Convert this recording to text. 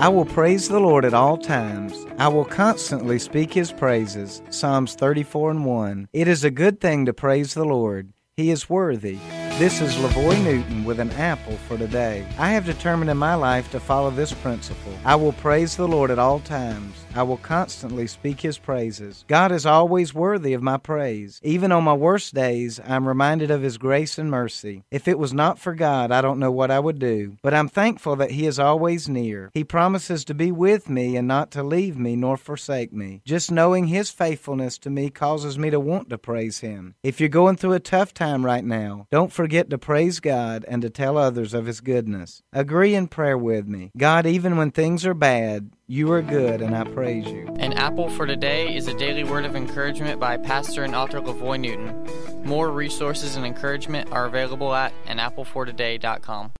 I will praise the Lord at all times. I will constantly speak his praises. Psalms 34 and 1. It is a good thing to praise the Lord. He is worthy. This is LaVoy Newton with an apple for today. I have determined in my life to follow this principle. I will praise the Lord at all times. I will constantly speak his praises. God is always worthy of my praise. Even on my worst days, I am reminded of his grace and mercy. If it was not for God, I don't know what I would do. But I'm thankful that he is always near. He promises to be with me and not to leave me nor forsake me. Just knowing his faithfulness to me causes me to want to praise him. If you're going through a tough time right now, don't forget forget to praise God and to tell others of His goodness. Agree in prayer with me. God, even when things are bad, you are good, and I praise you. An Apple for Today is a daily word of encouragement by pastor and author LaVoy Newton. More resources and encouragement are available at anapplefortoday.com.